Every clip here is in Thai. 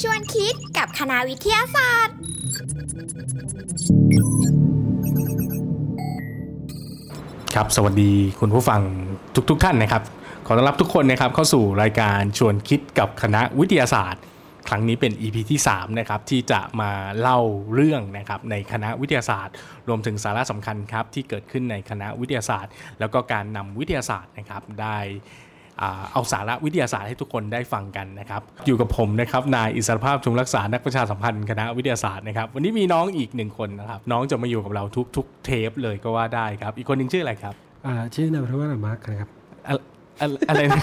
ชวนคิดกับคณะวิทยาศาสตร์ ครับ สวัสดีคุณผู้ฟังทุกๆทท่านนะครับ ขอต้อนรับทุกคนนะครับเข้าสู่รายการชวนคิดกับคณะวิทยาศาสตร์ ครั้งนี้เป็น EP ที่ 3 นะครับ ที่จะมาเล่าเรื่องนะครับในคณะวิทยาศาสตร์ รวมถึงสาระสำคัญครับที่เกิดขึ้นในคณะวิทยาศาสตร์ แล้วก็การนำวิทยาศาสตร์นะครับได้ เอาสาระวิทยาศาสตร์ให้ทุกคนได้ฟังกันนะครับ อยู่กับผมนะครับนายอิสรภาพชุมรักษานักประชาสัมพันธ์คณะวิทยาศาสตร์นะครับวันนี้มีน้องอีกหนึ่งคนนะครับน้องจะมาอยู่กับเราทุกๆเทปเลยก็ว่าได้ครับ อีกคนหนึ่งชื่ออะไรครับอ่าชื่อนายพระวัฒน์มาร์คนะครับอะอะอะไรนะ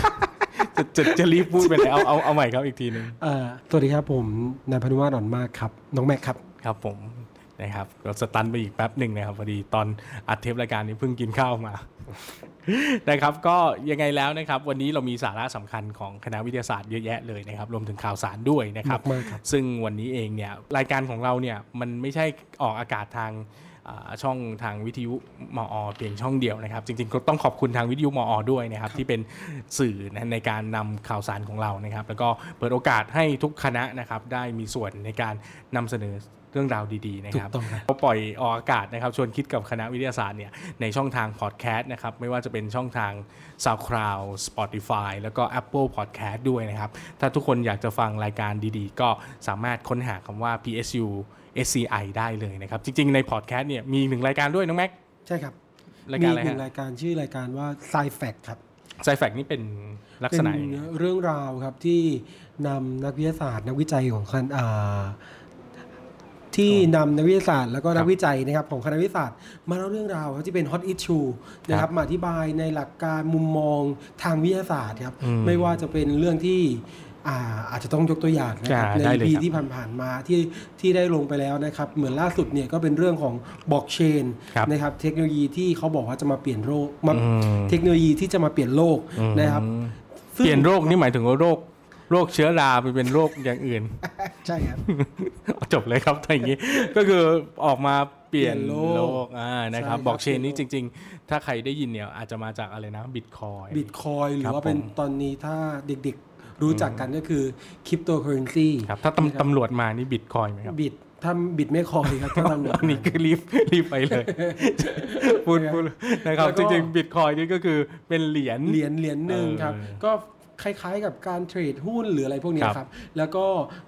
จะจะจะรีบพูดไปเลยเอาเอาเอาใหม่ครับอีกทีหนึ่งเอ่อสวัสดีครับผมนายพนุวัฒน์อ่อนมากครับน้องแม็กครับครับผมนะครับก็สตันไปอีกแป๊บหนึ่งนะครับพอดีตอนอัดเทปรายการนี้เพิ่งกินข้าวมา นะครับก็ยังไงแล้วนะครับ วันนี้เรามีสาระสำคัญของคณะวิทยาศาสตร์เยอะแยะเลยนะครับ รวมถึงข่าวสารด้วยนะครับมากๆครับซึ่งวันนี้เองเนี่ยรายการของเราเนี่ยมันไม่ใช่ออกอากาศทางอ่าช่องทางวิทยุมอเพียงช่องเดียวนะครับ จริงๆก็ต้องขอบคุณทางวิทยุมอด้วยนะครับ ที่เป็นสื่อนะในการนำข่าวสารของเรานะครับ แล้วก็เปิดโอกาสให้ทุกคณะนะครับได้มีส่วนในการนำเสนอ เรื่องราวดีๆนะครับถูกต้องครับเราปล่อยออกอากาศนะครับชวนคิดกับคณะวิทยาศาสตร์เนี่ยในช่องทางพอดแคสต์นะครับไม่ว่าจะเป็นช่องทาง SoundCloud Spotify แล้วก็ Apple Podcast ด้วยนะครับถ้าทุกคนอยากจะฟังรายการดีๆ ก็สามารถค้นหาคำว่า PSU SCI ได้เลยนะครับจริงๆในพอดแคสต์เนี่ยมีอีกหนึ่งรายการด้วยน้องแม็กใช่ครับรายมีการอะไรหนึ่งฮะรายการชื่อรายการว่า s c i f a c ครับไซแฟกนี่เป็นลักษณะเป็นยังไงเรื่องราวครับที่นำนักวิทยาศาสตร์ นักวิจัยของคณะอ่า ที่นำนักวิทยาศาสตร์แล้วก็นักวิจัยนะครับของคณะวิทยาศาสตร์ มาเล่าเรื่องราวครับที่เป็น hot issue นะครับมาอธิบายในหลักการมุมมองทางวิทยาศาสตร์ครับไม่ว่าจะเป็นเรื่องที่อ่าอาจจะต้องยกตัวอย่างนะครับอ่าในได้เลยปีครับที่ผ่านๆมาที่ที่ได้ลงไปแล้วนะครับ เหมือนล่าสุดเนี่ยก็เป็นเรื่องของบล็อกเชนครับนะครับ เทคโนโลยีที่เขาบอกว่าจะมาเปลี่ยนโลกมาอืมเทคโนโลยีที่จะมาเปลี่ยนโลกนะครับอืมซึ่งเปลี่ยนโรคนี่หมายถึงว่าโรคโรคเชื้อราไปเป็นโรคอย่างอื่น ใช่ครับจบเลยครับถ้าอย่างนี้ก็คือออกมาเปลี่ยนเปลี่ยนโลกโลกอ่านะครับใช่ครับบอกเชนนี้เปลี่จยนโลกริง ๆ ถ้าใครได้ยินเนี่ยอาจจะมาจากอะไรนะบิตคอยบิตคอยหรืครัอบว่าเป็นผมตอนนี้ถ้าเด็กๆรู้จักกันก็คือคริปโตเคอเรนซีครับถ้าตำตำรวจมานี่บิตคอยไหมครับบิตถ้าบิตไม่คอยครับถ้าตำรวจอันนี้คือรีบรีบไปเลยพูดพูดนะครับแล้วจก็ริงๆบิตคอยนี่ก็คือเป็นเหรียญเหรียญเหรียญหนึ่งครับเออก็ คล้ายๆ กับการเทรดหุ้นหรืออะไรพวกเนี้ยครับครับ แล้วก็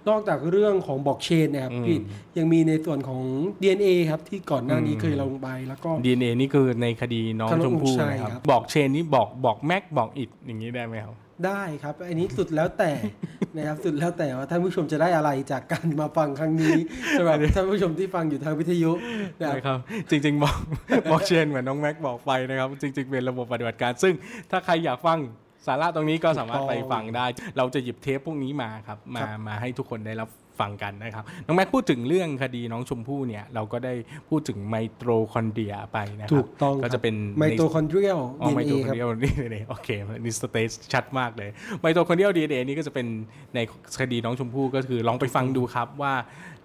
นอกจากเรื่องของบล็อกเชนนะครับอืมพี่ยังมีในส่วนของ DNA ครับที่ก่อนหน้านี้อืมเคยลงไปแล้วก็ดีเอนี่คือในคดีน้องขนมชมพู่ใช่นะครับครับบอกเชนนี่บอกบอกแม็กบอกอิดอย่างนี้ได้ไหมครับได้ครับ อันนี้สุดแล้วแต่นะครับสุดแล้วแต่ว่าท่านผู้ชมจะได้อะไรจากการมาฟังครั้งนี้สำหรับท่านผู้ชมที่ฟังอยู่ทางวิทยุนะครับนะครับจริง ๆ บอกบอกเชนเหมือนน้องแม็กบอกไปนะครับ จริง ๆ เป็นระบบปฏิบัติการ ซึ่งถ้าใครอยากฟัง สาระตรงนี้ก็สามารถไปฟังได้ เราจะหยิบเทปพวกนี้มาครับ มามาให้ทุกคนได้รับฟังกันนะครับ น้องแม็กพูดถึงเรื่องคดีน้องชมพู่เนี่ย เราก็ได้พูดถึงไมโตรคอนเดรียไปนะคถูรับกต้องก็จะเป็นไมโตคอนเดรียลอ๋อไมดีโตเอคคอนรับเดรียลนี่นี่โอเคนี่สเตจชัดมากเลยไมโตคอนเดรียลดีเนี่ก็จะเป็นในคดีน้องชมพู่ก็คือลองไปฟังดูครับว่า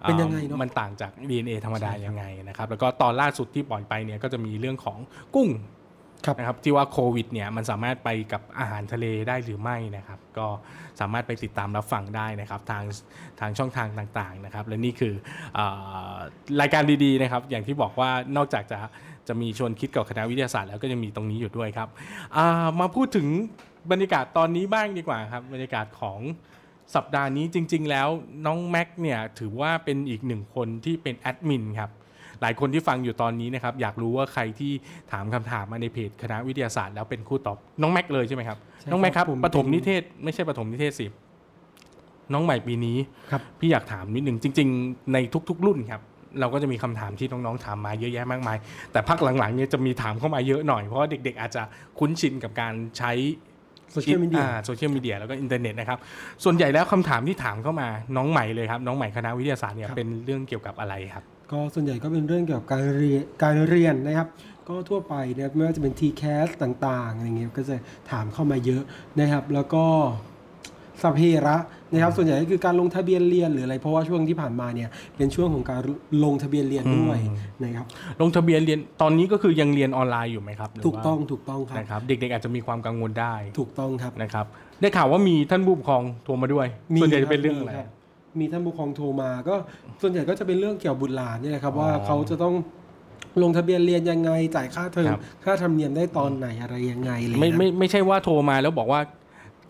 เป็นยังไงเนอะมันต่างจาก DNA ธรรมดายังไงนะครับแล้วก็ตอนล่าสุดที่ปล่อยไปเนี่ยก็จะมีเรื่องของกุ้งครับ นะครับที่ว่าโควิดเนี่ยมันสามารถไปกับอาหารทะเลได้หรือไม่นะครับก็สามารถไปติดตามรับฟังได้นะครับทางทางช่องทางต่างๆนะครับและนี่คืออรายการดีๆนะครับอย่างที่บอกว่านอกจากจะจะมีชวนคิดกับคณะวิทยาศาสตร์แล้วก็ยังมีตรงนี้อยู่ด้วยครับมาพูดถึงบรรยากาศตอนนี้บ้างดีกว่าครับบรรยากาศของสัปดาห์นี้จริง ๆ แล้วน้องแม็กเนี่ยถือว่าเป็นอีกหนึ่งคนที่เป็นแอดมินครับ หลายคนที่ฟังอยู่ตอนนี้นะครับอยากรู้ว่าใครที่ถามคำถามมาในเพจคณะวิทยาศาสตร์แล้วเป็นคู่ตอบน้องแม็กเลยใช่ไหมครับใช่น้องแม็กครับครับผมปฐมนิเทศไม่ใช่ปฐมนิเทศสิน้องใหม่ปีนี้ครับพี่อยากถามนิดหนึ่งจริง ๆ ในทุก ๆ รุ่นครับเราก็จะมีคำถามที่น้องๆถามมาเยอะแยะมากมาย แต่พักหลังๆเนี่ยจะมีถามเข้ามาเยอะหน่อย เพราะว่าเด็กๆ อาจจะคุ้นชินกับการใช้โซเชียลมีเดียโซเชียลมีเดียแล้วก็อินเทอร์เน็ตนะครับ ส่วนใหญ่แล้วคำถามที่ถามเข้ามาน้องใหม่เลยครับ น้องใหม่คณะวิทยาศาสตร์เนี่ยครับเป็นเรื่องเกี่ยวกับอะไรครับ ก็ส่วนใหญ่ก็เป็นเรื่องเกี่ยวกับการเรียนการเรียนนะครับ ก็ทั่วไปนะครับไม่ว่าจะเป็น TCAS ต่างๆอะไรเงี้ยก็จะถามเข้ามาเยอะนะครับ แล้วก็สัพเพเหระนะครับส่วนใหญ่ก็คือการลงทะเบียนเรียนหรืออะไรเพราะว่าช่วงที่ผ่านมาเนี่ยเป็นช่วงของการลงทะเบียนเรียนด้วยอืมนะครับลงทะเบียนเรียนตอนนี้ก็คือยังเรียนออนไลน์อยู่ไหมครับหรืว่าถูกต้องถูกต้องครับนะครับ เด็กๆอาจจะมีความกังวลได้ถูกต้องครับนะครับ ได้ข่าวว่ามีท่านผู้ปกครองโทรมาด้วย ส่วนใหญ่จะเป็นเรื่องอะไร มีคบมีท่านผู้ปกครองโทรมาก็ส่วนใหญ่ก็จะเป็นเรื่องเกี่ยวกับบุตรหลานเนี่ยแหละครับอ๋อว่าเขาจะต้องลงทะเบียนเรียนยังไงจ่ายค่าเทอมครับค่าธรรมเนียมได้ตอนไหนอะไรยังไงอะไรไม่เงี้ยไม่ไม่ใช่ว่าโทรมาแล้วบอกว่า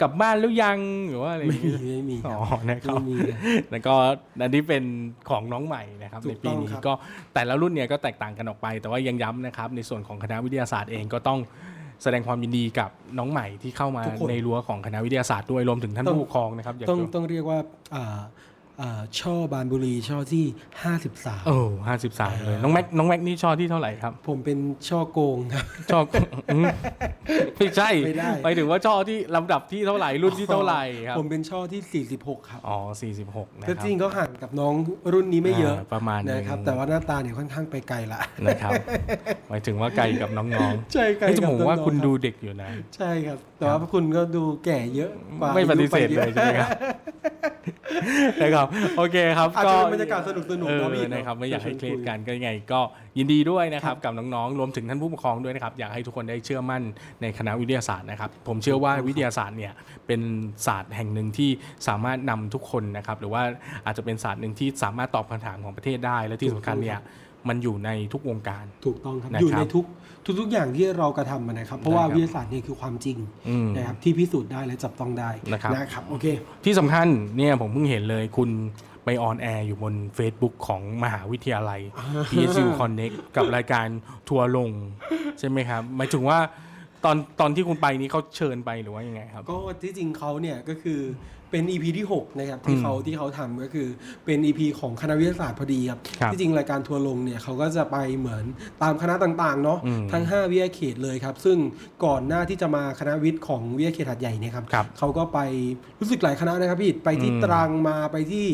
กลับบ้านแล้วยังหรือว่าอะไรอย่าไม่งมีงี้ไม่มีคอ๋รัอบนะครับไม่มีนะแล้วก็อันนี้เป็นของน้องใหม่นะครับถูในกปีต้องนี้ครับก็แต่ละรุ่นเนี่ยก็แตกต่างกันออกไป แต่ว่ายังย้ำนะครับในส่วนของคณะวิทยาศาสตร์เองก็ต้องแสดงความยินดีกับน้องใหม่ที่เข้ามาทุกคนในรั้วของคณะวิทยาศาสตร์ด้วยรวมถึงท่านต้องผู้ปกครองนะครับอยากต้องจะต้องเรียกว่าอ่าอ่า ช่อบานบุรีช่อที่ 53โอ้ห้าสิบสามเลย น้องแม็กน้องแม็กนี่ชอที่เท่าไหร่ครับ ผมเป็นช่อโกงครับชอบอืมไม่ใช่ไม่ได้ไปถึงว่าชอที่ลำดับที่เท่าไหร่รุ่นที่เท่าไหร่ครับ ผมเป็นช่อที่ 46 ครับ อ๋อสี่สิบหกนะคก็รับจริงก็ห่างกับน้องรุ่นนี้ไม่เยอะาประมาณหงนะครับ แต่ว่าหน้าตาเนี่ยค่อนข้างไปไกลละนะครับหมายถึงว่าไกลกับน้องใช่ๆไกลเฮ้ยจะกับผมว่าน้องๆคุณรับดูเด็กอยู่นะ ใช่ครับ แต่ว่าคุณก็ดูแก่เยอะกว่าไม่ปฏิเสธอาเลยใช่ไหมครับนะครับโอเคครับอาจก็จะเป็นบรรยากาศสนุกสนุกเอๆเนาะอพี่นะครับไม่อยากให้เครียดกักันก็ยังไง ก็ยินดีด้วยนะครับกับน้องๆรวมถึงท่านผู้ปกครองด้วยนะครับอยากให้ทุกคนได้เชื่อมั่นในคณะวิทยาศาสตร์นะครับ ผมเชื่อว่าวิทยาศาสตร์เนี่ยเป็นศาสตร์แห่งหนึ่งที่สามารถนำทุกคนนะครับหรือว่าอาจจะเป็นศาสตร์หนึ่งที่สามารถตอบคำถามของประเทศได้และที่สำคัญเนี่ย มันอยู่ในทุกวงการ ถูกต้องครับนะครับ อยู่ในทุกทุกๆอย่างที่เรากระทำอะนะครับ เพราะว่าได้ครับวิทยาศาสตร์เนี่ยคือความจริงอืมนะครับที่พิสูจน์ได้และจับต้องได้นะครับนะครับโอเค ที่สำคัญเนี่ยผมเพิ่งเห็นเลยคุณไปออนแอร์อยู่บน Facebook ของมหาวิทยาลัย PSU Connect กับรายการทัวร์ลง ใช่ไหมครับหมายถึงว่าตอนตอนที่คุณไปนี้เขาเชิญไปหรือว่ายังไงครับ ก็ที่จริงเขาเนี่ยก็คือ เป็น EP ที่ 6 นะครับ ที่อืมเขาที่เขาทำก็คือเป็น EP ของคณะวิทยาศาสตร์พอดีครับครับ ที่จริงรายการทัวร์ลงเนี่ยเขาก็จะไปเหมือนตามคณะต่างๆเนาะอืมทั้ง 5 วิทยาเขตเลยครับ ซึ่งก่อนหน้าที่จะมาคณะวิทย์ของวิทยาเขตหัดใหญ่เนี่ยครับครับเขาก็ไปรู้สึกหลายคณะนะครับพี่ไปที่อืมตรังมาไปที่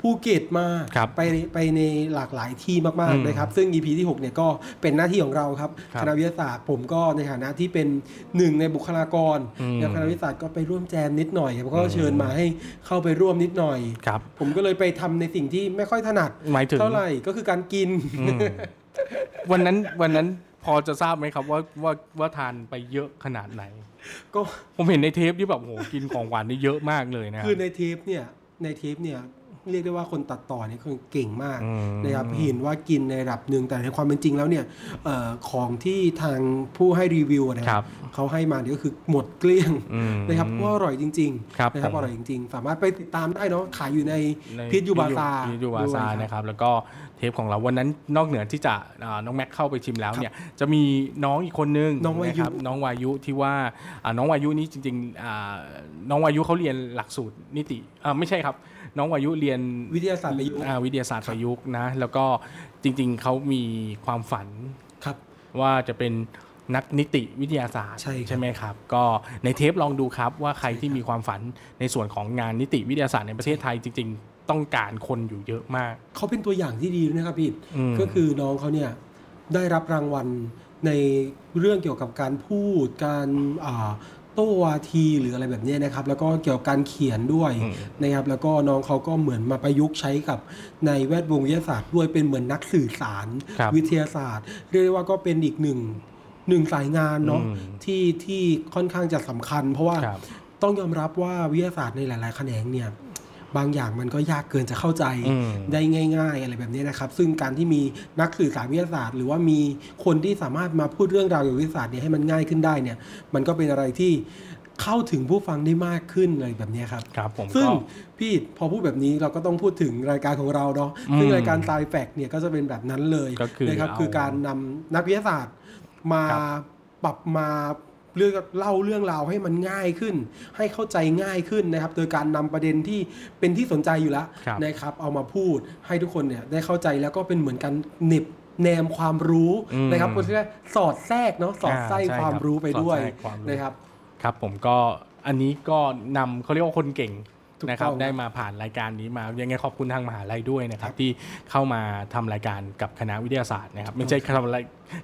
ภูเก็ตมาครับไปไปในหลากหลายที่มากอืมๆนะครับ ซึ่ง EP ที่6เนี่ยก็เป็นหน้าที่ของเราครับครับคณะวิทยาศาสตร์ผมก็ในฐานะที่เป็นหนึ่งในบุคลากรอืมในคณะวิทยาศาสตร์ก็ไปร่วมแจมนิดหน่อยครับก็เชิญมาให้เข้าไปร่วมนิดหน่อยครับผมก็เลยไปทำในสิ่งที่ไม่ค่อยถนัดหมายถึงเท่าไหร่ก็คือการกินอืมวันนั้นวันนั้นพอจะทราบไหมครับว่าว่าว่าทานไปเยอะขนาดไหน ก็ผมเห็นในเทปที่แบบโหกินของหวานได้เยอะมากเลยนะคือในเทปเนี่ยในเทปเนี่ย เรียกได้ว่าคนตัดต่อเนี่ยคือเก่งมากอืมนะครับเห็นว่ากินในระดับหนึ่งแต่ในความเป็นจริงแล้วเนี่ยเออของที่ทางผู้ให้รีวิวนะคครัรับบเขาให้มาเนี่ยก็คือหมดเกลี้ยงอืมนะครับเพราะว่าอร่อยจริงครับๆนะครับผมอร่อยจริงๆ สามารถไปติดตามได้เนาะขายอยู่ในในพิษยูบาซาพิษยูบาซาด้วยนะครับแล้วก็เทปของเราวันนั้นนอกเหนือที่จะอ่าน้องแม็กเข้าไปชิมแล้วเนี่ยจะมีน้องอีกคนนึงน้องวายุะครับน้องวายุที่ว่าอ่าน้องวายุนี้จริงๆอ่าน้องวายุเขาเรียนหลักสูตรนิติอ่าไม่ใช่ครับ น้องวายุเรียนวิทยาศาสตร์ประยุกต์อ่าวิทยาศาสตร์ประยุกต์นะแล้วก็จริง ๆเขามีความฝันครับว่าจะเป็นนักนิติวิทยาศาสตร์ใช่ครับไหมครับ ก็ในเทปลองดูครับว่าใครที่มีความฝันในส่วนของงานนิติวิทยาศาสตร์ในประเทศไทยจริง ๆ ต้องการคนอยู่เยอะมาก เขาเป็นตัวอย่างที่ดีด้วยนะครับพี่อืมก็คือน้องเขาเนี่ยได้รับรางวัลในเรื่องเกี่ยวกับการพูดการอ่า โต้วาทีหรืออะไรแบบเนี้ยนะครับ แล้วก็เกี่ยวกับการเขียนด้วยอืมนะครับ แล้วก็น้องเขาก็เหมือนมาประยุกต์ใช้กับในแวดวงวิทยาศาสตร์ด้วยเป็นเหมือนนักสื่อสารครับวิทยาศาสตร์ เรียกได้ว่าก็เป็นอีกหนึ่งหนึ่งสายงานเนาะอืมที่ที่ค่อนข้างจะสำคัญ เพราะว่าครับต้องยอมรับว่าวิทยาศาสตร์ในหลาย ๆ แขนงเนี่ย บางอย่างมันก็ยากเกินจะเข้าใจอืมได้ง่าย ๆ อะไรแบบนี้นะครับ ซึ่งการที่มีนักสื่อสารวิทยาศาสตร์ หรือว่ามีคนที่สามารถมาพูดเรื่องราวเกี่ยวกับวิทยาศาสตร์เนี่ยให้มันง่ายขึ้นได้เนี่ย มันก็เป็นอะไรที่เข้าถึงผู้ฟังได้มากขึ้นอะไรแบบนี้ครับครับผมซึ่งก็พี่พอพูดแบบนี้เราก็ต้องพูดถึงรายการของเราเนาะอืมซึ่งรายการ s ายแฟกเนี่ยก็จะเป็นแบบนั้นเลยก็คือนะครับเอาคือการนำนักวิทยาศาสตร์มาครับปรับมา เรื่องเล่าเรื่องราวให้มันง่ายขึ้น ให้เข้าใจง่ายขึ้นนะครับ โดยการนำประเด็นที่เป็นที่สนใจอยู่แล้วครับนะครับ เอามาพูดให้ทุกคนเนี่ยได้เข้าใจแล้วก็เป็นเหมือนกันเหน็บแนมความรู้อืมนะครับก็คือสอดแทรกเนาะสอดไส้อ่าใช่ความครับรู้ไปด้วยสอดแทรกความรู้นะครับ ครับผมก็อันนี้ก็นำเขาเรียกว่าคนเก่งถูกนะครับต้องได้มาผ่านรายการนี้มายังไงขอบคุณทางมหาลัยด้วยนะครับ ที่เข้ามาทำรายการกับคณะวิทยาศาสตร์นะครับ ไม่ใช่ทำอะไร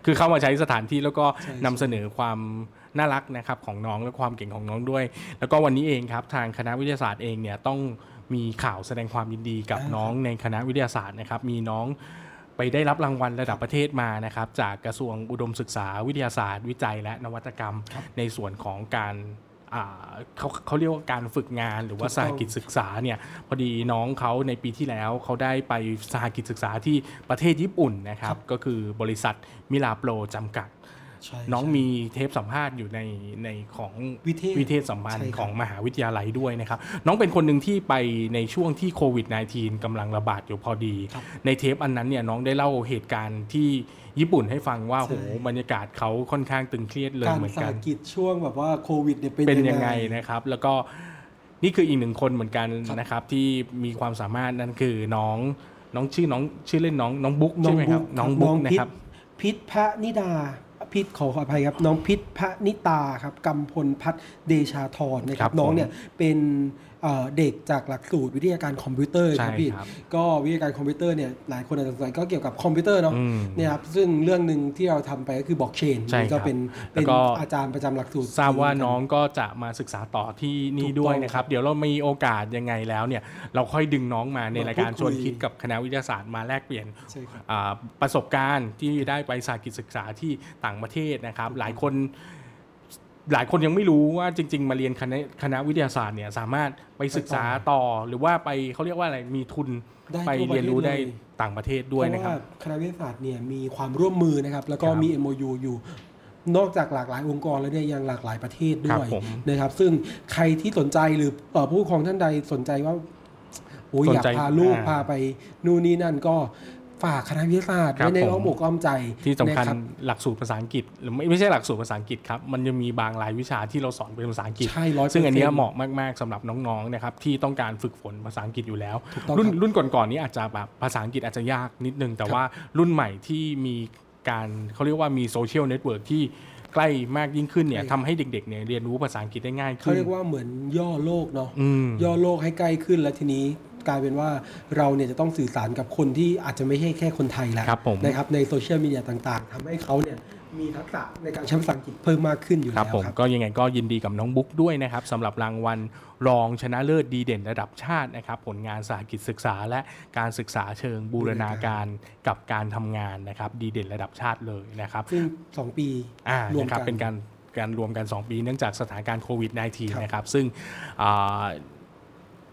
คือเข้ามาใช้สถานที่แล้วก็ใช่นำเสนอความ น่ารักนะครับของน้องและความเก่งของน้องด้วย แล้วก็วันนี้เองครับทางคณะวิทยาศาสตร์เองเนี่ยต้องมีข่าวแสดงความยินดีกับอ่าน้องในคณะวิทยาศาสตร์นะครับมีน้องไปได้รับรางวัลระดับประเทศมานะครับจากกระทรวงอุดมศึกษาวิทยาศาสตร์ วิจัยและนวัตกรรมในส่วนของการอ่าเขาเขาเรียกว่าการฝึกงานหรือว่าถูกสต้องหกิจศึกษาเนี่ยพอดีน้องเขาในปีที่แล้วเขาได้ไปสหกิจศึกษาที่ประเทศญี่ปุ่นนะครับ ก็คือบริษัทมิลาโปรจำกัดใช่ น้องใช่มีเทปสัมภาษณ์อยู่ในในของวิเทศวิเทศสัมพันใช่ธ์ครับของมหาวิทยาลัยด้วยนะครับ น้องเป็นคนหนึ่งที่ไปในช่วงที่โควิด -19 กำลังระบาดอยู่พอดีครับในเทปอันนั้นเนี่ยน้องได้เล่าเหตุการณ์ที่ญี่ปุ่นให้ฟังว่าใช่โหบรรยากาศเขาค่อนข้างตึงเครียดเลยการเหมือนสากันกิจช่วงแบบว่าโควิดเนี่ยเป็นเป็นยังไงนะครับ แล้วก็นี่คืออีกหนึ่งคนเหมือนกันครับนะครับ ที่มีความสามารถนั่นคือน้องน้องชื่อน้องชื่อเล่นน้องน้องบุ๊กน้อใช่งไหมคบุ๊รับกน้องบุ๊กนะพิษครับพิษพระนิดา พิษขอขออภัยครับ น้องพิษพระนิตาครับกำพลพัฒน์เดชาธรนะคครัรับบผมน้องเนี่ยเป็น เอ่อเด็กจากหลักสูตรวิทยาการคอมพิวเตอร์ครับใช่พี่ครับก็วิทยาการคอมพิวเตอร์เนี่ยหลายคนอาจจะสงสัยก็เกี่ยวกับคอมพิวเตอร์เนาะอืมเนี่ยครับซึ่งเรื่องหนึ่งที่เราทำไปก็คือบล็อกเชนใช่ครับก็เป็นแล้เป็นวก็อาจารย์ประจำหลักสูตรทราบว่าน้องก็จะมาศึกษาต่อที่นี่ถูกต้องด้วยนะครับเดี๋ยวเรามีโอกาสยังไงแล้วเนี่ยเราค่อยดึงน้องมาในมารายการพูดชวนคุยคิดกับคณะวิทยาศาสตร์มาแลกเปลี่ยนใช่ครับอ่าประสบการณ์ที่ได้ไปสากิจศึกษาที่ต่างประเทศนะครับ หลายคน หลายคนยังไม่รู้ว่าจริง ๆ มาเรียนคณะคณะวิทยาศาสตร์เนี่ยสามารถไปศึกษาต่อหรือว่าไปเขาเรียกว่าอะไรมีทุนได้ไปทั่วประเทศเรียนรู้ได้เลยต่างประเทศด้วยนะครับเพราะว่าคณะวิทยาศาสตร์เนี่ยมีความร่วมมือนะครับ แล้วก็ครับมี MOU อยู่นอกจากหลากหลายองค์กรแล้วเนี่ยยังหลากหลายประเทศด้ครัวยบผมนะครับ ซึ่งใครที่สนใจหรือเอ่อผู้ปกครองท่านใดสนใจว่าโอ้ยสนอยากใจพาลูกอ่าพาไปนู่นนี่นั่นก็ ฝากคณะวิทยาศาสตร์ครับไว้ในผมอ้อมอกอ้อมใจ ที่สำคัญนะรับหลักสูตรภาษาอังกฤษหรือไม่ไม่ใช่หลักสูตรภาษาอังกฤษครับ มันยังมีบางรายวิชาที่เราสอนเป็นภาษาอังกฤษใช่ร้อยซึ่งอันเนี้ยเหมาะมาก ๆสำหรับน้องๆนะครับที่ต้องการฝึกฝนภาษาอังกฤษอยู่แล้วถูกต้องรุ่นครับรุ่นก่อนๆนี้อาจจะแบบภาษาอังกฤษอาจจะยากนิดนึง แต่ครับว่ารุ่นใหม่ที่มีการเขาเรียกว่ามีโซเชียลเน็ตเวิร์กที่ใกล้มากยิ่งขึ้นเนี่ยใช่ทำให้เด็กๆเนี่ยเรียนรู้ภาษาอังกฤษได้ง่ายเขาขึ้นเรียกว่าเหมือนย่อโลกเนาะอืมย่อโลกให้ใกล้ขึ้นแล้วทีนี้ กลายเป็นว่าเราเนี่ยจะต้องสื่อสารกับคนที่อาจจะไม่ใช่แค่คนไทยแล้วครับผมนะครับในโซเชียลมีเดียต่างๆทำให้เขาเนี่ยมีทักษะในการใช้ภาษาอังกฤษเพิ่มมากขึ้นอยู่คแล้รับวผมครับก็ยังไงก็ยินดีกับน้องบุ๊กด้วยนะครับสำหรับรางวัลรองชนะเลิศดีเด่นระดับชาตินะครับ ผลงานสาหกิจศึกษาและการศึกษาเชิงบูรณาการกับการทำงานนะครับ ดีเด่นระดับชาติเลยนะครับซึ่งสองปีอ่ารวมนะครับกันเป็นการการรวมกัน 2 ปีเนื่องจากสถานการณ์โควิดครับ -19 นะครับ ซึ่งอ่า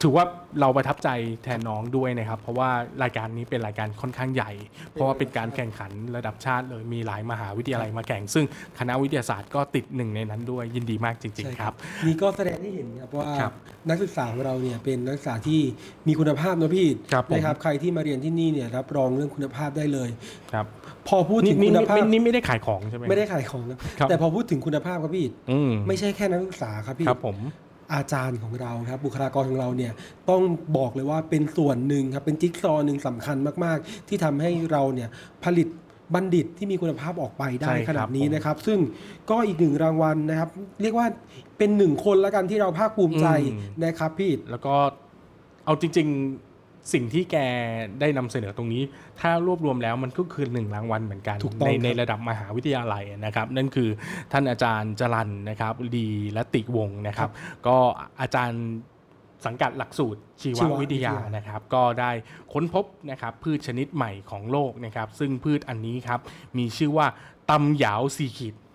ถือว่าเราประทับใจแทนน้องด้วยนะครับ เพราะว่ารายการนี้เป็นรายการค่อนข้างใหญ่ เพราะว่าเป็นการแข่งขันระดับชาติเลยมีหลายมหาวิทยาลัยมาแข่ง ซึ่งคณะวิทยาศาสตร์ก็ติดหนึ่งในนั้นด้วยยินดีมากจริงใช่ๆครับนี่ก็แสดงให้เห็นครับว่าครับนักศึกษาของเราเนี่ยเป็นนักศึกษาที่มีคุณภาพนะพี่ครับผมนะครับใครที่มาเรียนที่นี่เนี่ยรับรองเรื่องคุณภาพได้เลยครับพอพูดนี่ถึงนี่คุณนี่ภาพนี่ไม่ได้ขายของใช่ไหมไม่ได้ขายของนะครับแต่พอพูดถึงคุณภาพครับพี่อืมไม่ใช่แค่นักศึกษาครับพี่ครับผม อาจารย์ของเราครับบุคลากรของเราเนี่ยต้องบอกเลยว่าเป็นส่วนหนึ่งครับเป็นจิ๊กซอว์หนึ่งสำคัญมาก ๆ ที่ทำให้เราเนี่ยผลิตบัณฑิตที่มีคุณภาพออกไปได้ใช่ครับขนาดนี้ผมนะครับ ซึ่งก็อีกหนึ่งรางวัลนะครับ เรียกว่าเป็นหนึ่งคนละกันที่เราภาคภูมิใจอืมนะครับพี่แล้วก็เอาจริง ๆ สิ่งที่แกได้นำเสนอตรงนี้ ถ้ารวบรวมแล้วมันก็คือหนึ่งรางวัลเหมือนกันถูกต้องในครับในระดับมหาวิทยาลัยนะครับ นั่นคือท่านอาจารย์จรันนะครับดีและติวงศ์นะครับ ก็อาจารย์สังกัดหลักสูตรชีวชีววิวิททยายานะครับ ก็ได้ค้นพบนะครับพืชชนิดใหม่ของโลกนะครับ ซึ่งพืชอันนี้ครับมีชื่อว่าตำหยาวซีขีดอ่า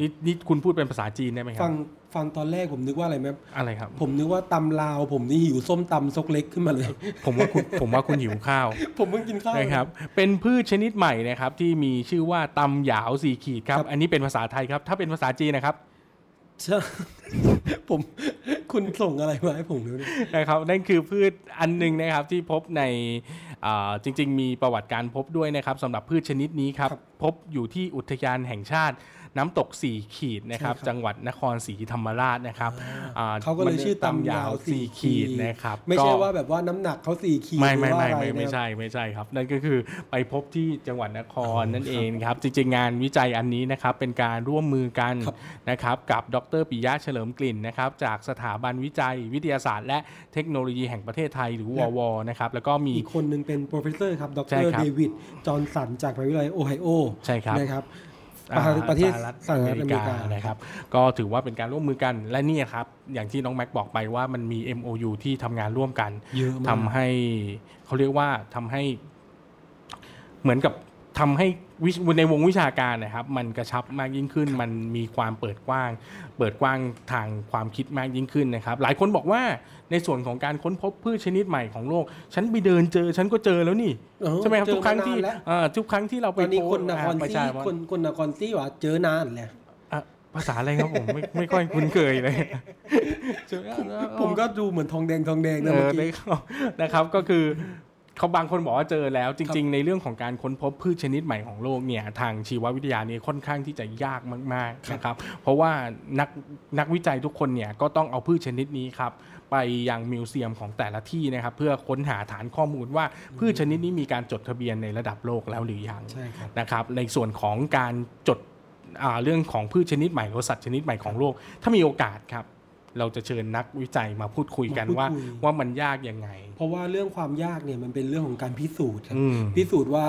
นี่นี่คุณพูดเป็นภาษาจีนได้ไหมครัฟับงฟังตอนแรกผมนึกว่าอะไรไหมอะไรครับ ผมนึกว่าตำลาว ผมนี่หิวส้มตำซกเล็กขึ้นมาเลย ผมว่าคุณผมว่าคุณหิวข้าว ผมเพิ่งกินข้าวนะครับ เป็นพืชชนิดใหม่นะครับ ที่มีชื่อว่าตำหยาวสีขีดครับครับ อันนี้เป็นภาษาไทยครับ ถ้าเป็นภาษาจีนนะครับใช่ผมคุณส่งอะไรมาให้ผมดูเนี่ยนะครับ นั่นคือพืชอันหนึ่งนะครับที่พบในอ่าจริง ๆ มีประวัติการพบด้วยนะครับสำหรับพืชชนิดนี้ครับครับพบอยู่ที่อุทยานแห่งชาติ น้ำตกสี่ขีดนะครับใช่ครับจังหวัดนครศรีธรรมราชนะครับอ่เขาก็เลยชื่อตำยาวสี่สี่ขีขีดดนะครับไม่ใช่ก็ว่าแบบว่าน้ำหนักเขาสี่ขีดไม่หรือไม่ว่าไม่อะไรไม่ไม่นะครับใช่ไม่ใช่ครับ นั่นก็คือไปพบที่จังหวัดนครนั่นเองครับ จริงๆงานวิจัยอันนี้นะครับเป็นการร่วมมือกันครับนะครับกับดรปิยะเฉลิมกลิ่นนะครับจากสถาบันวิจัยวิทยาศาสตร์ และเทคโนโลยีแห่งประเทศไทยหรือววนะครับแล้วก็มีอีกคนหนึ่งเป็น professor ครับดใช่รครับเดวิดจอห์นสันจากมหาวิทยาลัยโอไฮโอใช่ครับนะครับอ่า ประเทศสหรัฐสหรัฐออเมเมริริกากานะครับก็ถือว่าเป็นการร่วมมือกันและนี่ครับ อย่างที่น้องแม็กบอกไปว่ามันมี MOU ที่ทำงานร่วมกันเยอะมากทำให้เขาเรียกว่าทำให้เหมือนกับทำให้วิ ในวงวิชาการนะครับ มันกระชับมากยิ่งขึ้น มันมีความเปิดกว้าง เปิดกว้างทางความคิดมากยิ่งขึ้นนะครับ หลายคนบอกว่าในส่วนของการค้นพบพืชชนิดใหม่ของโลก ฉันไปเดินเจอ ฉันก็เจอแล้วนี่เออใช่ไหมครับเจอทุกครั้งที่มานานแล้วเอ่อทุกครั้งที่เราไปตอนนี้คนนครโพสต์อ่าประซี่ชาสัมพันธ์คนคนนครซี่ว่าเจอนานแหละอะภาษาอะไรครับผมไม่ไม่ค่อยคุ้นเคยเลยใช่ไหมผมก็ดูเหมือนทองแดงทองแดงนะเอเมื่ออกี้ได้ครับนะครับก็คือ เขาบางคนบอกว่าเจอแล้ว จริง ๆ ในเรื่องของการค้นพบพืชชนิดใหม่ของโลกเนี่ยทางชีววิทยาเนี่ยค่อนข้างที่จะยากมากๆนะครับ เพราะว่านักนักวิจัยทุกคนเนี่ยก็ต้องเอาพืชชนิดนี้ครับไปยังมิวเซียมของแต่ละที่นะครับเพื่อค้นหาฐานข้อมูลว่าพืชชนิดนี้มีการจดทะเบียนในระดับโลกแล้วหรือยังใช่ครับนะครับ ในส่วนของการจดอ่าเรื่องของพืชชนิดใหม่หรือสัตว์ชนิดใหม่ของโลก ถ้ามีโอกาสครับ เราจะเชิญนักวิจัยมาพูดคุยกันมาพูดว่าคุยว่ามันยากยังไง เพราะว่าเรื่องความยากเนี่ยมันเป็นเรื่องของการพิสูจน์ครับอืมพิสูจน์ว่า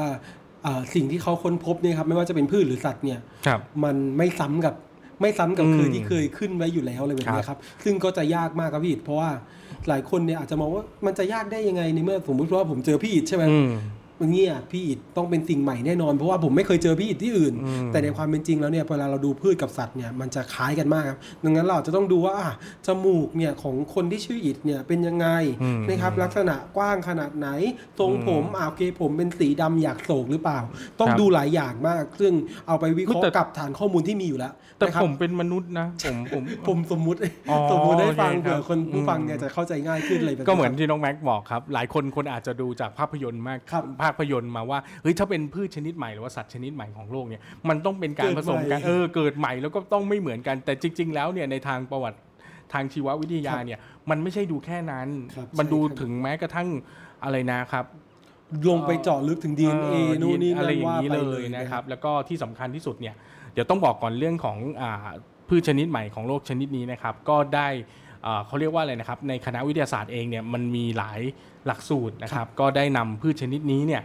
อ่าสิ่งที่เขาค้นพบเนี่ยครับไม่ว่าจะเป็นพืชหรือสัตว์เนี่ยครับมันไม่ซ้ำกับไม่ซ้ำกับอืมเคยที่เคยขึ้นไว้อยู่แล้วอะไรแบบนี้ครับ ซึ่งก็จะยากมากครับพี่อิฐเพราะว่าหลายคนเนี่ยอาจจะมองว่ามันจะยากได้ยังไงในเมื่อสมมติว่าผมเจอพี่อิฐใช่ไหมอืม เนี่ยพี่อิฐต้องเป็นสิ่งใหม่แน่นอน เพราะว่าผมไม่เคยเจอพี่อิฐที่อื่นอืมแต่ในความเป็นจริงแล้วเนี่ยเวลาเราดูพืชกับสัตว์เนี่ยมันจะคล้ายกันมากครับดังนั้นเราอาจจะต้องดูว่าอะจมูกเนี่ยของคนที่ชื่ออิฐเนี่ยเป็นยังไงอืมนะครับลักษณะกว้างขนาดไหน ทรงผมอ่าโอเคผมเป็นสีดำอยากโศกหรือเปล่า ต้องครับดูหลายอย่างมาก ซึ่งเอาไปวิเคราะแต่ห์กับฐานข้อมูลที่มีอยู่แล้ว แต่นะครับผมเป็นมนุษย์นะผมผมผมสมมุติอ๋อสมมุติให้ฟังโอเคครับเผื่อคนผู้ฟังอืมเนี่ยจะเข้าใจง่ายขึ้นเลยแบบก็เหมือนครับที่น้องแม็กบอกครับ หลายคนคนอาจจะดูจากภาพยนตร์มากครับภาพยนตร์มาว่าเฮ้ยถ้าเป็นพืชชนิดใหม่หรือว่าสัตว์ชนิดใหม่ของโลกเนี่ยมันต้องเป็นการเกิดผสมกันใหม่เออเกิดใหม่แล้วก็ต้องไม่เหมือนกัน แต่จริง ๆ แล้วเนี่ยในทางประวัติทางชีววิทยาเนี่ยมันไม่ใช่ดูแค่นั้นครับมันดูใช่ครับถึงแม้กระทั่งอะไรนะครับลงไปเจาะลึกถึง DNA เออนู่นนี่อะไรนั่นอย่างว่านี้ไปเลเลยยนะครับ แล้วก็ที่สำคัญที่สุดเนี่ยเดี๋ยวต้องบอกก่อนเรื่องของอาพืชชนิดใหม่ของโลกชนิดนี้นะครับ ก็ได้อ่า เขาเรียกว่าอะไรนะครับในคณะวิทยาศาสตร์เองเนี่ยมันมีหลายหลักสูตรนะครับก็ได้นำพืชชนิดนี้เนี่ย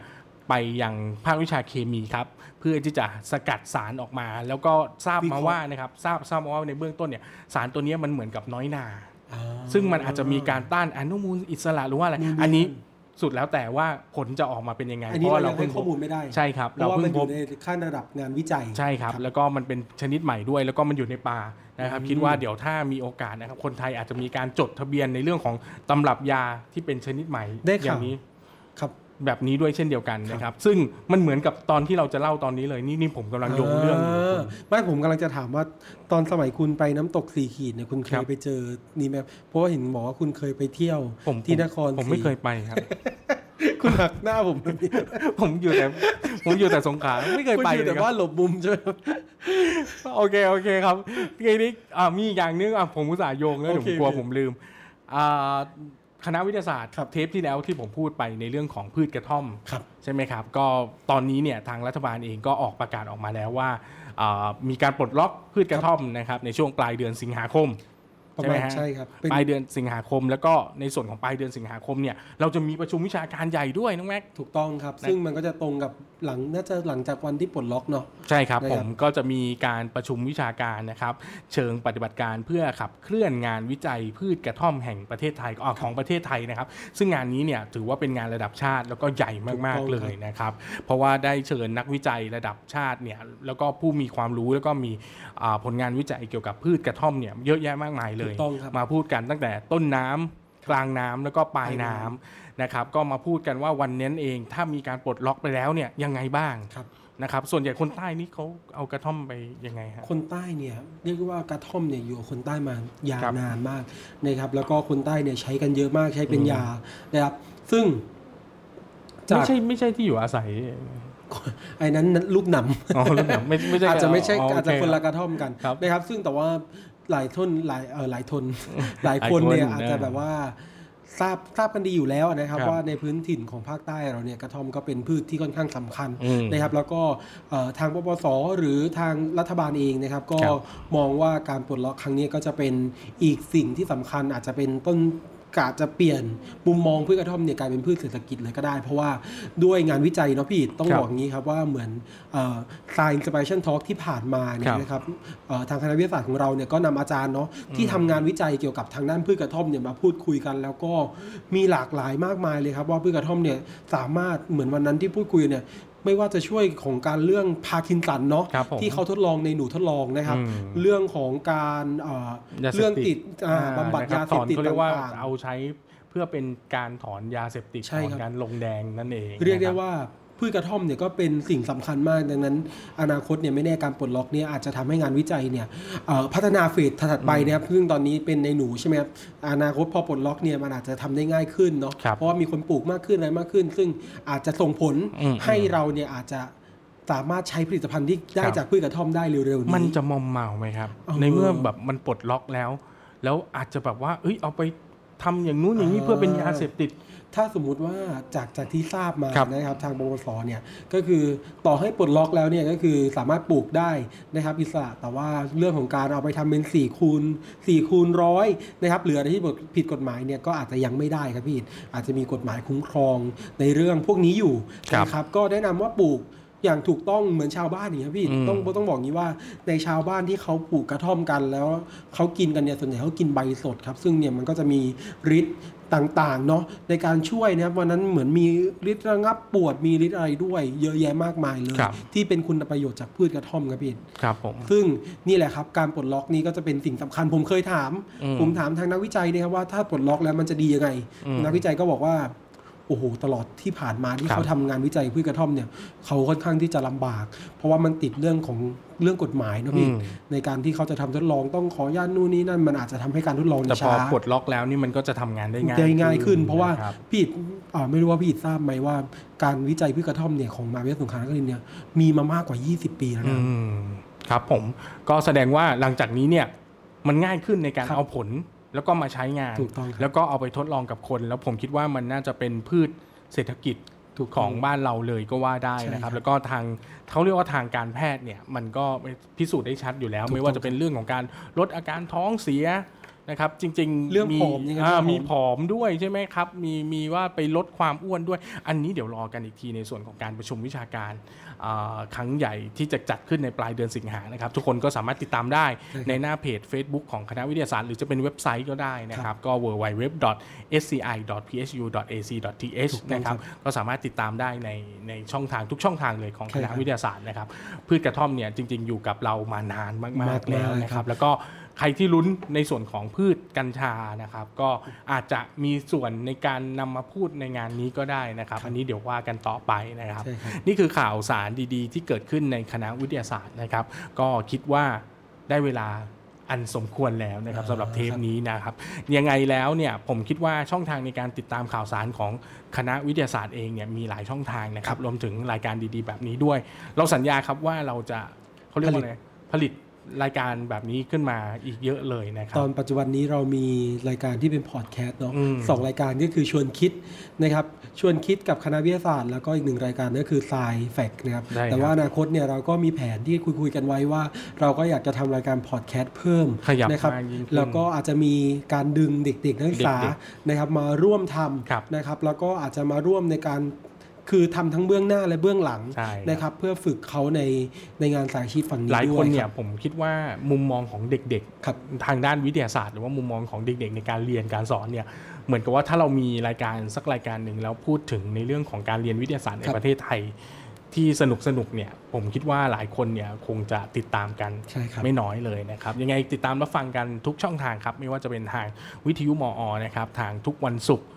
ไปยังภาควิชาเคมีครับเพื่อที่จะสกัดสารออกมา แล้วก็ทราบวิเคมาราะห์ว่านะครับทราบทราบมาว่าในเบื้องต้นเนี่ยสารตัวเนี้ยมันเหมือนกับน้อยนาอ่าซึ่งมันอาจจะมีการต้านอนุมูลอิสระหรือว่าอะไรนู่นนี่อันนี้นั่ สุดแล้วแต่ว่าผลจะออกมาเป็นยังไงอันเพนี้ราะว่าเราเรายังเพิ่ให้งข้อมูลไม่ได้ใช่ครับเพเราราะว่าเพิ่มันงอพยู่บในขั้นระดับงานวิจัยใช่ครับ แล้วก็มันเป็นชนิดใหม่ด้วย แล้วก็มันอยู่ในป่านะครับ คิดว่าเดี๋ยวถ้ามีโอกาสนะครับคนไทยอาจจะมีการจดทะเบียนในเรื่องของตำรับยาที่เป็นชนิดใหม่ได้อข่าวย่างนี้ครับ แบบนี้ด้วยเช่นเดียวกันนะครับ ซึ่งมันเหมือนกับตอนที่เราจะเล่าตอนนี้เลย นี่นี่ผมกำลังโยงเรื่องอยู่าไม่ผมกำลังจะถามว่าตอนสมัยคุณไปน้ำตกสี่ขีดเนี่ยคุณเคครัยบไปเจอนี่ไหมเพราะว่าเห็นบอกว่าคุณเคยไปเที่ยวผมที่นครผมไม่ศรีเคยไปครับคุณหักหน้าผมแบบนี้ผมอยู่แต่ผมอยู่แต่สงขลาไม่เคยคุณไปอยู่เลแต่ยครับว่าหลบมุมใช่ไหมโอเคโอเคครับทีนี้อ่ามีอีกอย่างนึงอะผมอุตส่าห์โยงแล้วโอเดี๋ยวเคผมกลัวโอเคผมลืมอ่า คณะวิทยาศาสตร์ครับเทปที่แล้วที่ผมพูดไปในเรื่องของพืชกระท่อมครับใช่ไหมครับ ก็ตอนนี้เนี่ยทางรัฐบาลเองก็ออกประกาศออกมาแล้วว่าอ่ามีการปลดล็อกพืชกระท่อมนะครับในช่วงปลายเดือนสิงหาคม ประใช่ไหมามณฮะใช่ครับเป็นปลายเดือนสิงหาคม แล้วก็ในส่วนของปลายเดือนสิงหาคมเนี่ยเราจะมีประชุมวิชาการใหญ่ด้วยน้องแม็กถูกต้องครับ ซึ่งมันก็จะตรงกับหลังน่าจะหลังจากวันที่ปลดล็อกเนาะใช่ครับนะครับผมก็จะมีการประชุมวิชาการนะครับเชิงปฏิบัติการเพื่อขับเคลื่อนงานวิจัยพืชกระท่อมแห่งประเทศไทยอ่าของประเทศไทยนะครับ ซึ่งงานนี้เนี่ยถือว่าเป็นงานระดับชาติแล้วก็ใหญ่มากถูกต้องๆเลยนะครับ เพราะว่าได้เชิญนักวิจัยระดับชาติเนี่ยแล้วก็ผู้มีความรู้แล้วก็มีอ่าผลงานวิจัยเกี่ยวกับพืชกระท่อมเนี่ยเยอะแยะมากมายเลถูยกต้องครับมาพูดกันตั้งแต่ต้นน้ำกลางน้ำแล้วก็ปลายน้ำนะครับก็มาพูดกันว่าวันนี้เองถ้ามีการปลดล็อกไปแล้วเนี่ยยังไงบ้างครับนะครับส่วนใหญ่คนใต้นี่เขาเอากระท่อมไปยังไงฮะคนใต้เนี่ยเรียกว่ากระท่อมเนี่ยอยู่กับคนใต้มายาครับวนานมากนะครับแล้วก็คนใต้เนี่ยใช้กันเยอะมากใช้เป็นยานะครับซึ่งจาไม่กใช่ไม่ใช่ที่อยู่อาศัยไอ้นั้นลูกหนำอ๋อแล้วแบบไม่ไม่ใช่อาจจะไม่ใช่โเคอาจจะคนละกระท่อมกันครับนะครับ ซึ่งแต่ว่า หลายทนหลายเออหลายทน หลายคนหลายคนเนี่ยอาจจะนะแบบว่าทราบทราบกันดีอยู่แล้วนะครับครับ ว่าในพื้นถิ่นของภาคใต้เราเนี่ยกระท่อมก็เป็นพืชที่ค่อนข้างสำคัญอืมนะครับ แล้วก็เอ่อทางปปสหรือทางรัฐบาลเองนะครับ ก็ครับมองว่าการปลดล็อกครั้งนี้ก็จะเป็นอีกสิ่งที่สำคัญอาจจะเป็นต้น กาจะเปลี่ยนมุมมองพืชกระท่อมเนี่ยกลายเป็นพืชเศรษฐกิจเลยก็ได้ เพราะว่าด้วยงานวิจัยเนาะพี่ต้องครับบอกอย่างนี้ครับว่าเหมือนเอ่อ Science Inspiration Talk ที่ผ่านมาเนี่ครัยบนะครับเอ่อทางคณะวิทยาศาสตร์ของเราเนี่ยก็นำอาจารย์เนาะที่ทำงานวิจัยเกี่ยวกับทางด้านพืชกระท่อมเนี่ยมาพูดคุยกัน แล้วก็มีหลากหลายมากมายเลยครับว่าพืชกระท่อมเนี่ยสามารถเหมือนวันนั้นที่พูดคุยเนี่ย ไม่ว่าจะช่วยของการเรื่องพาร์กินสันเนาะครับผมที่เขาทดลองในหนูทดลองนะครับอืมเรื่องของการเอ่อยาเสพติดเรื่องติดอ่าอ่าบำบัดนะคยารับเสพติดถอนเขาเรียกว่าต่างๆเอาใช้เพื่อเป็นการถอนยาเสพติดใช่ถอนครับการลงแดงนั่นเอง เรียกได้นะคบว่า พืชกระท่อมเนี่ยก็เป็นสิ่งสำคัญมากดังนั้น อนาคตเนี่ยไม่แน่การปลดล็อกเนี่ยอาจจะทำให้งานวิจัยเนี่ยเอ่อพัฒนา phase ถัดไปนะครับซึ่งตอนนี้เป็นในหนูใช่ไหมครับอนาคตพอปลดล็อกเนี่ยมันอาจจะทำได้ง่ายขึ้นเนาะครับเพราะว่ามีคนปลูกมากขึ้นอะไรมากขึ้น ซึ่งอาจจะส่งผลอืมให้เราเนี่ยอาจจะสามารถใช้ผลิตภัณฑ์ที่ได้ครับจากพืชกระท่อมได้เร็วๆนี้มันจะมอมเมาไหมครับเออในเมื่อแบบมันปลดล็อกแล้ว แล้วอาจจะแบบว่าเอ้ยเอาไป ทำอย่างนู้นอย่างนี้อ่าเพื่อเป็นยาเสพติด ถ้าสมมุติว่าจากจากที่ทราบมาครับนะครับทางบวสเนี่ยก็คือต่อให้ปลดล็อกแล้วเนี่ยก็คือสามารถปลูกได้นะครับอิสระแต่ว่าเรื่องของการเอาไปทำเป็น4คูณ4คูณร้อยนะครับหรืออะไรที่ผิดกฎหมายเนี่ยก็อาจจะยังไม่ได้ครับพี่อาจจะมีกฎหมายคุ้มครองในเรื่องพวกนี้อยู่ครับนะครับก็แนะนำว่าปลูก อย่างถูกต้องเหมือนชาวบ้านอย่างเงี้ยพี่อืมต้องต้องบอกงี้ว่าในชาวบ้านที่เขาปลูกกระท่อมกันแล้วเขากินกันเนี่ยส่วนใหญ่เขากินใบสดครับ ซึ่งเนี่ยมันก็จะมีฤทธิ์ต่างๆเนาะในการช่วยนะครับวันนั้นเหมือนมีฤทธิ์ระงับปวดมีฤทธิ์อะไรด้วย เยอะแยะมากมายเลยครับที่เป็นคุณประโยชน์จากพืชกระท่อมครับพี่ครับผมซึ่งนี่แหละครับการปลดล็อกนี้ก็จะเป็นสิ่งสำคัญผมเคยถามอืมผมถามทางนักวิจัยนะครับว่าถ้าปลดล็อกแล้วมันจะดียังไงอืมนักวิจัยก็บอกว่า โอ้โหตลอดที่ผ่านมาที่ครับเขาทำงานวิจัยพืชกระท่อมเนี่ยเขาค่อนข้างที่จะลำบาก เพราะว่ามันติดเรื่องของเรื่องกฎหมายนะพี่อืมในการที่เขาจะทำทดลองต้องขออนุญาตนู่นนี่นั่นมันอาจจะทำให้การทดลองแต่พอช้าปลดล็อกแล้วนี่มันก็จะทำงานได้ง่ายได้ง่ายขึ้น เพราะว่าคบพี่อิฐอ่าไม่รู้ว่าพี่อิฐทราบไหมว่าการวิจัยพืชกระท่อมเนี่ยของมหาวิทยาลัยสงขลานครินทร์เนี่ยมีมามากกว่า 20 ปีแล้วนะอืมครับผมก็แสดงว่าหลังจากนี้เนี่ยมันง่ายขึ้นในการครับเอาผล แล้วก็มาใช้งานถูกต้องครับแล้วก็เอาไปทดลองกับคน แล้วผมคิดว่ามันน่าจะเป็นพืชเศรษฐกิจถูกของบ้านเราเลยก็ว่าได้ใช่นะครับครับ แล้วก็ทางเขาเรียกว่าทางการแพทย์เนี่ยมันก็พิสูจน์ได้ชัดอยู่แล้วถูกต้องไม่ว่าจะเป็นเรื่องของการลดอาการท้องเสีย นะครับ จริง ๆ เรื่องมีผอมยังไงอ่าเรื่องผอมมีผอมด้วยใช่ไหมครับ มีมีว่าไปลดความอ้วนด้วย อันนี้เดี๋ยวรอกันอีกทีในส่วนของการประชุมวิชาการอ่าครั้งใหญ่ที่จะจัดขึ้นในปลายเดือนสิงหานะครับ ทุกคนก็สามารถติดตามได้ใช่ครับในหน้าเพจ Facebook ของคณะวิทยาศาสตร์ หรือจะเป็นเว็บไซต์ก็ได้นะครับ ก็ www.sci.psu.ac.th ถูกต้องนะคครัรับบก็สามารถติดตามได้ในในช่องทางทุกช่องทางเลยของคณะใช่ครับวิทยาศาสตร์นะครับพืชกระท่อมเนี่ยจริง ๆ อยู่กับเรามานานมากมากๆแล้วนะคครัรับบแล้วก็ ใครที่ลุ้นในส่วนของพืชกัญชานะครับ ก็อาจจะมีส่วนในการนำมาพูดในงานนี้ก็ได้นะครับ อันนี้เดี๋ยวว่ากันต่อไปนะครับใช่ครับนี่คือข่าวสารดีๆ ที่เกิดขึ้นในคณะวิทยาศาสตร์นะครับ ก็คิดว่าได้เวลาอันสมควรแล้วนะครับอ่าสำหรับเทปนี้นะครับยังไงแล้วเนี่ยผมคิดว่าช่องทางในการติดตามข่าวสารของคณะวิทยาศาสตร์เองเนี่ยมีหลายช่องทางนะครับรวมถึงรายการดีๆ แบบนี้ด้วย เราสัญญาครับว่าเราจะเขาเรียกว่าอะไรผลิต รายการแบบนี้ขึ้นมาอีกเยอะเลยนะครัตบอนปัจจุบันนี้เรามีรายการที่เป็นพอดแคสต์เนาะอืมสองรายการก็คือชวนคิดนะครับชวนคิดกับคณะวิทยาศาสตร์ แล้วก็อีกหนึ่งรายการก็คือ s ายแฟกนะครับได้ครับแต่ว่าอนาคตเนี่ยเราก็มีแผนที่คุยคุยๆกันไว้ว่า เราก็อยากจะทำรายการพอดแคสต์เพิ่มขยับนะครับมากยิ่งขึ้นแล้วก็อาจจะมีการดึงเด็กๆนักศึกษาเด็กนะครับมาร่วมทครับำนะครับแล้วก็อาจจะมาร่วมในการ คือทำทั้งเบื้องหน้าและเบื้องหลังใช่ครับนะครับ เพื่อฝึกเขาในในงานสายอาชีพฝั่งนี้หลายด้ควนเนี่คยรับผมคิดว่ามุมมองของเด็กครับๆทางด้านวิทยาศาสตร์ หรือว่ามุมมองของเด็กๆ ในการเรียนการสอนเนี่ยเหมือนกับว่าถ้าเรามีรายการสักรายการหนึ่งแล้วพูดถึงในเรื่องของการเรียนวิทยาศาสตร์ในครับประเทศไทยที่สนุกสนุกๆเนี่ยผมคิดว่าหลายคนเนี่ยคงจะติดตามกันใช่ครับไม่น้อยเลยนะครับ ยังไงติดตามรับฟังกันทุกช่องทางครับ ไม่ว่าจะเป็นทางวิทยุมอนะครับ ทางทุกวันศุกร์อ่า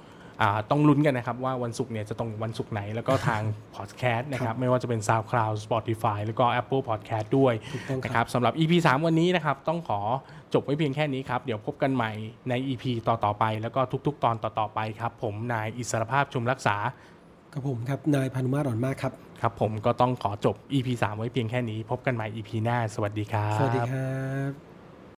ต้องลุ้นกันนะครับว่าวันศุกร์เนี่ยจะตรงวันศุกร์ไหน แล้วก็ทางพอดแคสต์นะครับไม่ว่าจะเป็น SoundCloud Spotify แล้วก็ Apple Podcast ด้วยถูกต้องครับนะครับสำหรับ EP 3 วันนี้นะครับต้องขอจบไว้เพียงแค่นี้ครับ เดี๋ยวพบกันใหม่ใน EP ต่อๆไป แล้วก็ทุกๆ ตอนต่อๆไปครับ ผมนายอิสรภาพชุมรักษากับผมครับนายพานุมาตรอ่อนมากครับครับ ผมก็ต้องขอจบ EP 3 ไว้เพียงแค่นี้ พบกันใหม่ EP หน้า สวัสดีครับ สวัสดีครับ